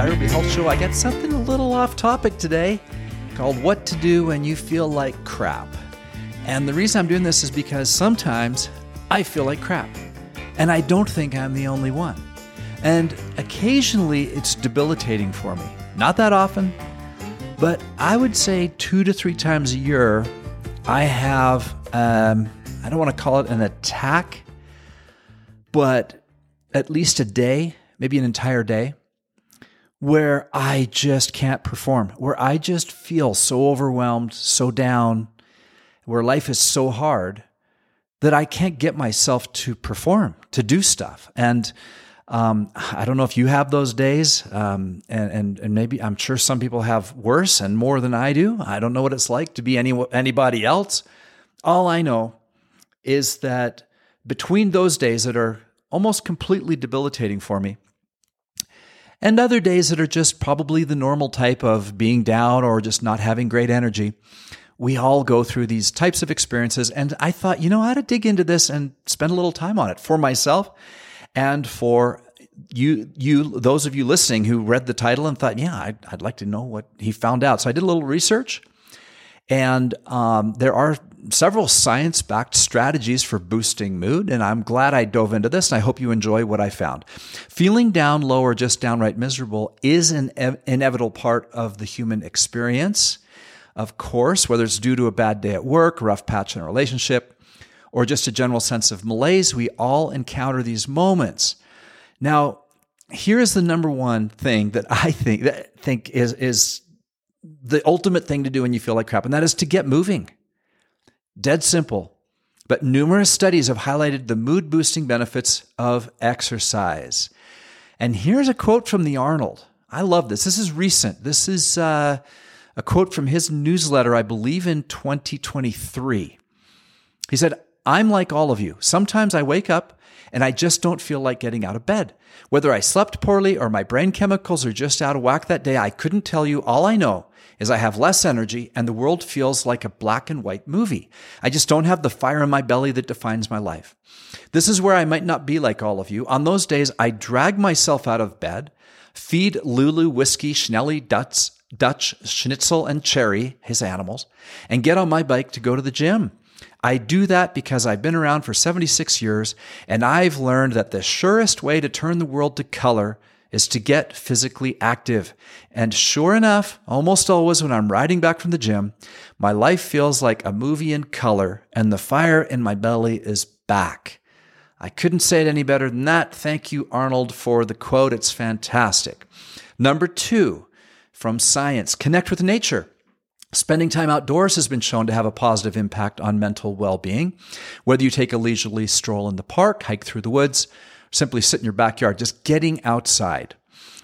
Dirobi Health Show. I got something a little off topic today called What to Do When You Feel Like Crap. And the reason I'm doing this is because sometimes I feel like crap. And I don't think I'm the only one. And occasionally it's debilitating for me. Not that often, but I would say two to three times a year, I have, um, I don't want to call it an attack, but at least a day, maybe an entire day, where I just can't perform, where I just feel so overwhelmed, so down, where life is so hard that I can't get myself to perform, to do stuff. And um, I don't know if you have those days, um, and, and, and maybe I'm sure some people have worse and more than I do. I don't know what it's like to be any anybody else. All I know is that between those days that are almost completely debilitating for me, and other days that are just probably the normal type of being down or just not having great energy. We all go through these types of experiences. And I thought, you know, I had to dig into this and spend a little time on it for myself and for you, you, those of you listening who read the title and thought, yeah, I'd, I'd like to know what he found out. So I did a little research and um, there are several science backed strategies for boosting mood, and I'm glad I dove into this, and I hope you enjoy what I found. Feeling down, low, or just downright miserable is an ev- inevitable part of the human experience. Of course, whether it's due to a bad day at work, rough patch in a relationship, or just a general sense of malaise, we all encounter these moments. Now, here is the number one thing that I think that think is is the ultimate thing to do when you feel like crap, and that is to get moving. Dead simple. But numerous studies have highlighted the mood boosting benefits of exercise. And here's a quote from the Arnold. I love this. This is recent. This is uh, a quote from his newsletter, I believe in 2023. He said, I'm like all of you. Sometimes I wake up and I just don't feel like getting out of bed. Whether I slept poorly or my brain chemicals are just out of whack that day, I couldn't tell you. All I know is I have less energy and the world feels like a black and white movie. I just don't have the fire in my belly that defines my life. This is where I might not be like all of you. On those days, I drag myself out of bed, feed Lulu, Whiskey, Schnelly, Dutz, Dutch, Schnitzel, and Cherry, his animals, and get on my bike to go to the gym. I do that because I've been around for 76 years and I've learned that the surest way to turn the world to color is to get physically active. And sure enough, almost always when I'm riding back from the gym, my life feels like a movie in color and the fire in my belly is back. I couldn't say it any better than that. Thank you, Arnold, for the quote. It's fantastic. Number two, from science, connect with nature. Spending time outdoors has been shown to have a positive impact on mental well being. Whether you take a leisurely stroll in the park, hike through the woods, simply sit in your backyard, just getting outside.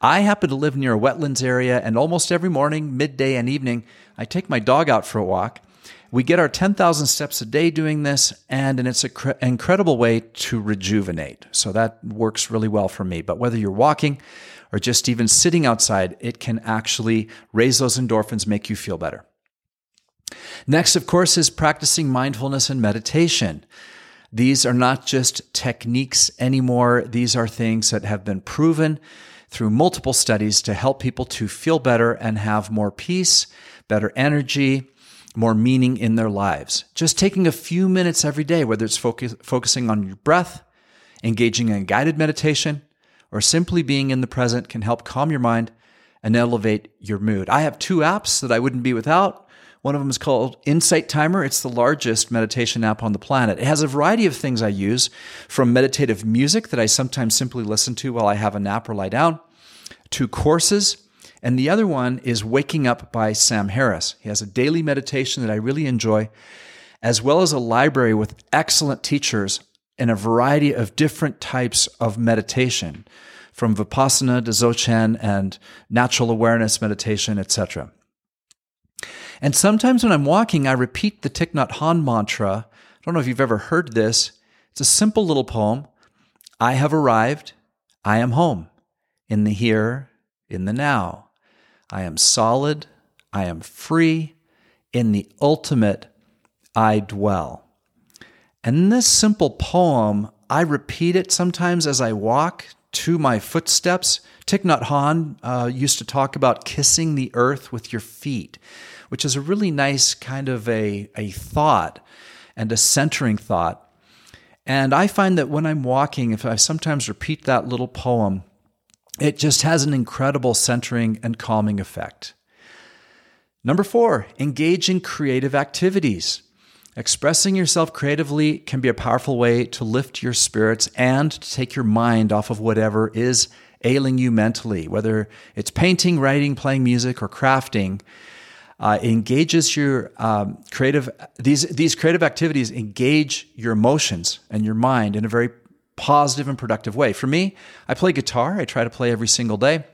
I happen to live near a wetlands area, and almost every morning, midday, and evening, I take my dog out for a walk. We get our 10,000 steps a day doing this, and, and it's an cre- incredible way to rejuvenate. So that works really well for me. But whether you're walking or just even sitting outside, it can actually raise those endorphins, make you feel better. Next, of course, is practicing mindfulness and meditation. These are not just techniques anymore. These are things that have been proven through multiple studies to help people to feel better and have more peace, better energy, more meaning in their lives. Just taking a few minutes every day, whether it's focus, focusing on your breath, engaging in guided meditation, or simply being in the present can help calm your mind and elevate your mood. I have two apps that I wouldn't be without. One of them is called Insight Timer. It's the largest meditation app on the planet. It has a variety of things I use, from meditative music that I sometimes simply listen to while I have a nap or lie down, to courses. And the other one is Waking Up by Sam Harris. He has a daily meditation that I really enjoy, as well as a library with excellent teachers in a variety of different types of meditation, from Vipassana to Dzogchen and natural awareness meditation, etc. And sometimes when I'm walking, I repeat the Thich Nhat Hanh mantra. I don't know if you've ever heard this. It's a simple little poem. I have arrived. I am home in the here, in the now. I am solid. I am free. In the ultimate, I dwell. And this simple poem, I repeat it sometimes as I walk to my footsteps. Thich Nhat Hanh uh, used to talk about kissing the earth with your feet, which is a really nice kind of a, a thought and a centering thought. And I find that when I'm walking, if I sometimes repeat that little poem, it just has an incredible centering and calming effect. Number four, engage in creative activities. Expressing yourself creatively can be a powerful way to lift your spirits and to take your mind off of whatever is ailing you mentally, whether it's painting, writing, playing music, or crafting. Uh, engages your um, creative these these creative activities engage your emotions and your mind in a very positive and productive way. For me, I play guitar. I try to play every single day,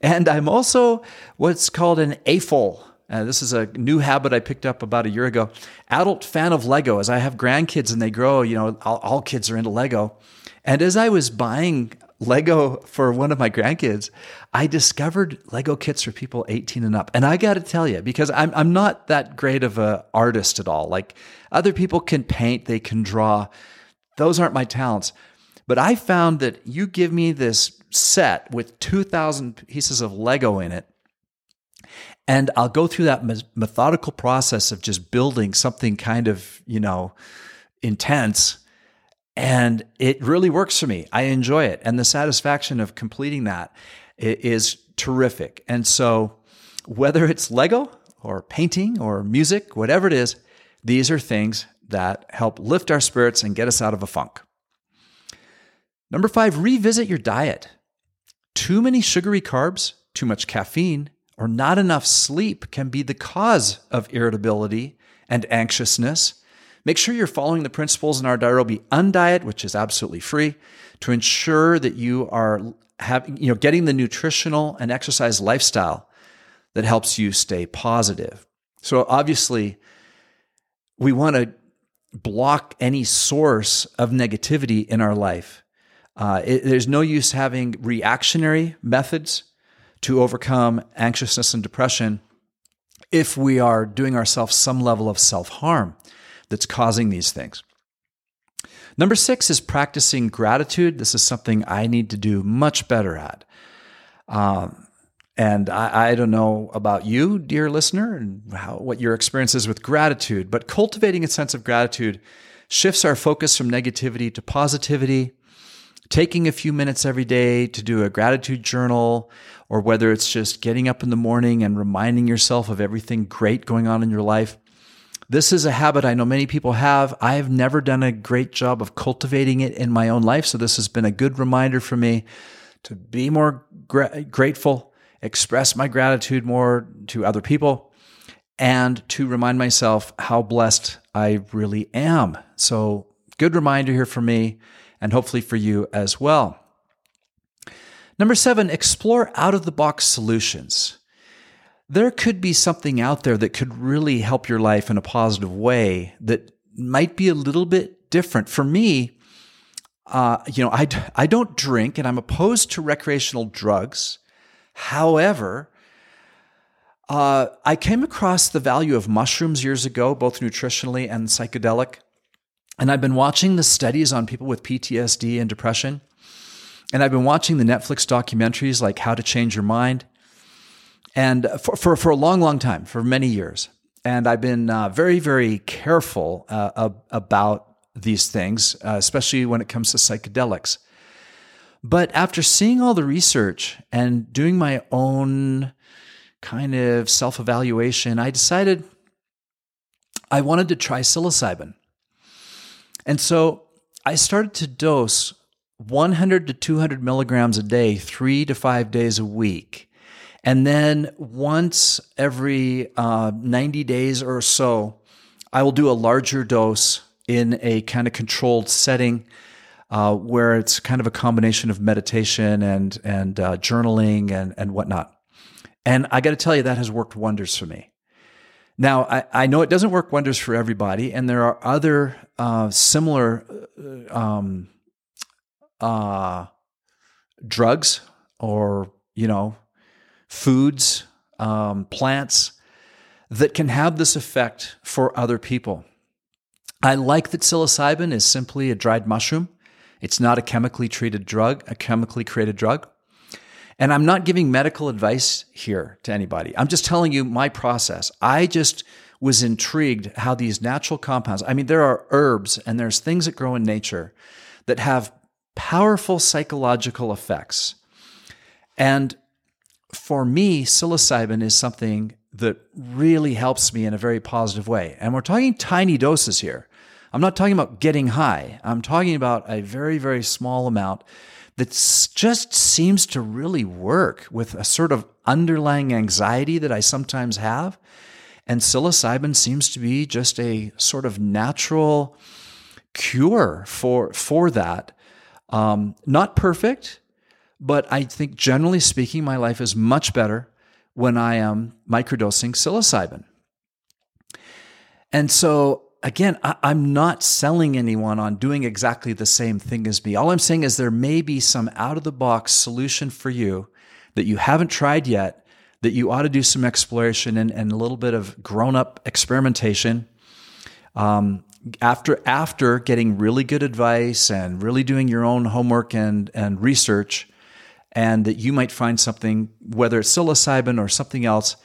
and I'm also what's called an AFOL, uh, this is a new habit I picked up about a year ago. Adult fan of Lego. As I have grandkids and they grow, you know, all, all kids are into Lego. And as I was buying Lego for one of my grandkids, I discovered Lego kits for people 18 and up. And I got to tell you, because I'm, I'm not that great of an artist at all. Like other people can paint, they can draw. Those aren't my talents. But I found that you give me this set with 2,000 pieces of Lego in it and I'll go through that methodical process of just building something kind of, you know, intense. And it really works for me. I enjoy it. And the satisfaction of completing that is terrific. And so, whether it's Lego or painting or music, whatever it is, these are things that help lift our spirits and get us out of a funk. Number five, revisit your diet. Too many sugary carbs, too much caffeine, or not enough sleep can be the cause of irritability and anxiousness. Make sure you're following the principles in our Dirobi Undiet, which is absolutely free, to ensure that you are having, you know, getting the nutritional and exercise lifestyle that helps you stay positive. So obviously, we want to block any source of negativity in our life. Uh, it, there's no use having reactionary methods to overcome anxiousness and depression if we are doing ourselves some level of self harm that's causing these things. Number six is practicing gratitude. This is something I need to do much better at. Um, and I, I, don't know about you, dear listener, and how, what your experience is with gratitude, but cultivating a sense of gratitude shifts our focus from negativity to positivity taking a few minutes every day to do a gratitude journal, or whether it's just getting up in the morning and reminding yourself of everything great going on in your life. This is a habit I know many people have. I have never done a great job of cultivating it in my own life. So, this has been a good reminder for me to be more gra- grateful, express my gratitude more to other people, and to remind myself how blessed I really am. So, good reminder here for me and hopefully for you as well. Number seven, explore out of the box solutions. There could be something out there that could really help your life in a positive way that might be a little bit different. For me, uh, you know, I, I don't drink and I'm opposed to recreational drugs. However, uh, I came across the value of mushrooms years ago, both nutritionally and psychedelic. And I've been watching the studies on people with PTSD and depression. And I've been watching the Netflix documentaries like How to Change Your Mind. And for, for, for a long, long time, for many years. And I've been uh, very, very careful uh, about these things, uh, especially when it comes to psychedelics. But after seeing all the research and doing my own kind of self evaluation, I decided I wanted to try psilocybin. And so I started to dose 100 to 200 milligrams a day, three to five days a week. And then once every uh, 90 days or so, I will do a larger dose in a kind of controlled setting uh, where it's kind of a combination of meditation and, and uh, journaling and, and whatnot. And I got to tell you, that has worked wonders for me. Now, I, I, know it doesn't work wonders for everybody, and there are other uh, similar uh, um, uh, drugs or, you know, foods, um, plants that can have this effect for other people. I like that psilocybin is simply a dried mushroom. It's not a chemically treated drug, a chemically created drug. And I'm not giving medical advice here to anybody. I'm just telling you my process. I just was intrigued how these natural compounds, I mean, there are herbs and there's things that grow in nature that have powerful psychological effects. And for me, psilocybin is something that really helps me in a very positive way. And we're talking tiny doses here. I'm not talking about getting high. I'm talking about a very, very small amount that just seems to really work with a sort of underlying anxiety that I sometimes have. And psilocybin seems to be just a sort of natural cure for, for that. Um, not perfect, but I think generally speaking, my life is much better when I am microdosing psilocybin. And so, again, I, am not selling anyone on doing exactly the same thing as me. All I'm saying is there may be some out of the box solution for you that you haven't tried yet, that you ought to do some exploration and, and a little bit of grown up experimentation. Um, after after getting really good advice and really doing your own homework and and research, and that you might find something, whether it's psilocybin or something else,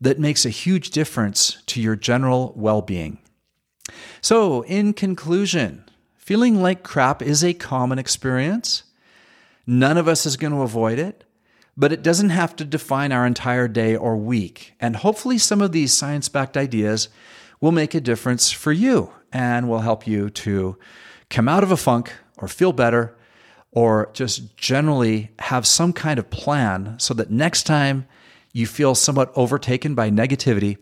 that makes a huge difference to your general well being. So, in conclusion, feeling like crap is a common experience. None of us is going to avoid it, but it doesn't have to define our entire day or week. And hopefully, some of these science backed ideas will make a difference for you and will help you to come out of a funk or feel better or just generally have some kind of plan so that next time you feel somewhat overtaken by negativity,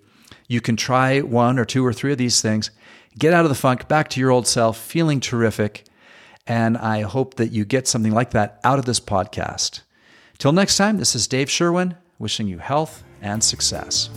you can try one or two or three of these things, get out of the funk, back to your old self, feeling terrific. And I hope that you get something like that out of this podcast. Till next time, this is Dave Sherwin wishing you health and success.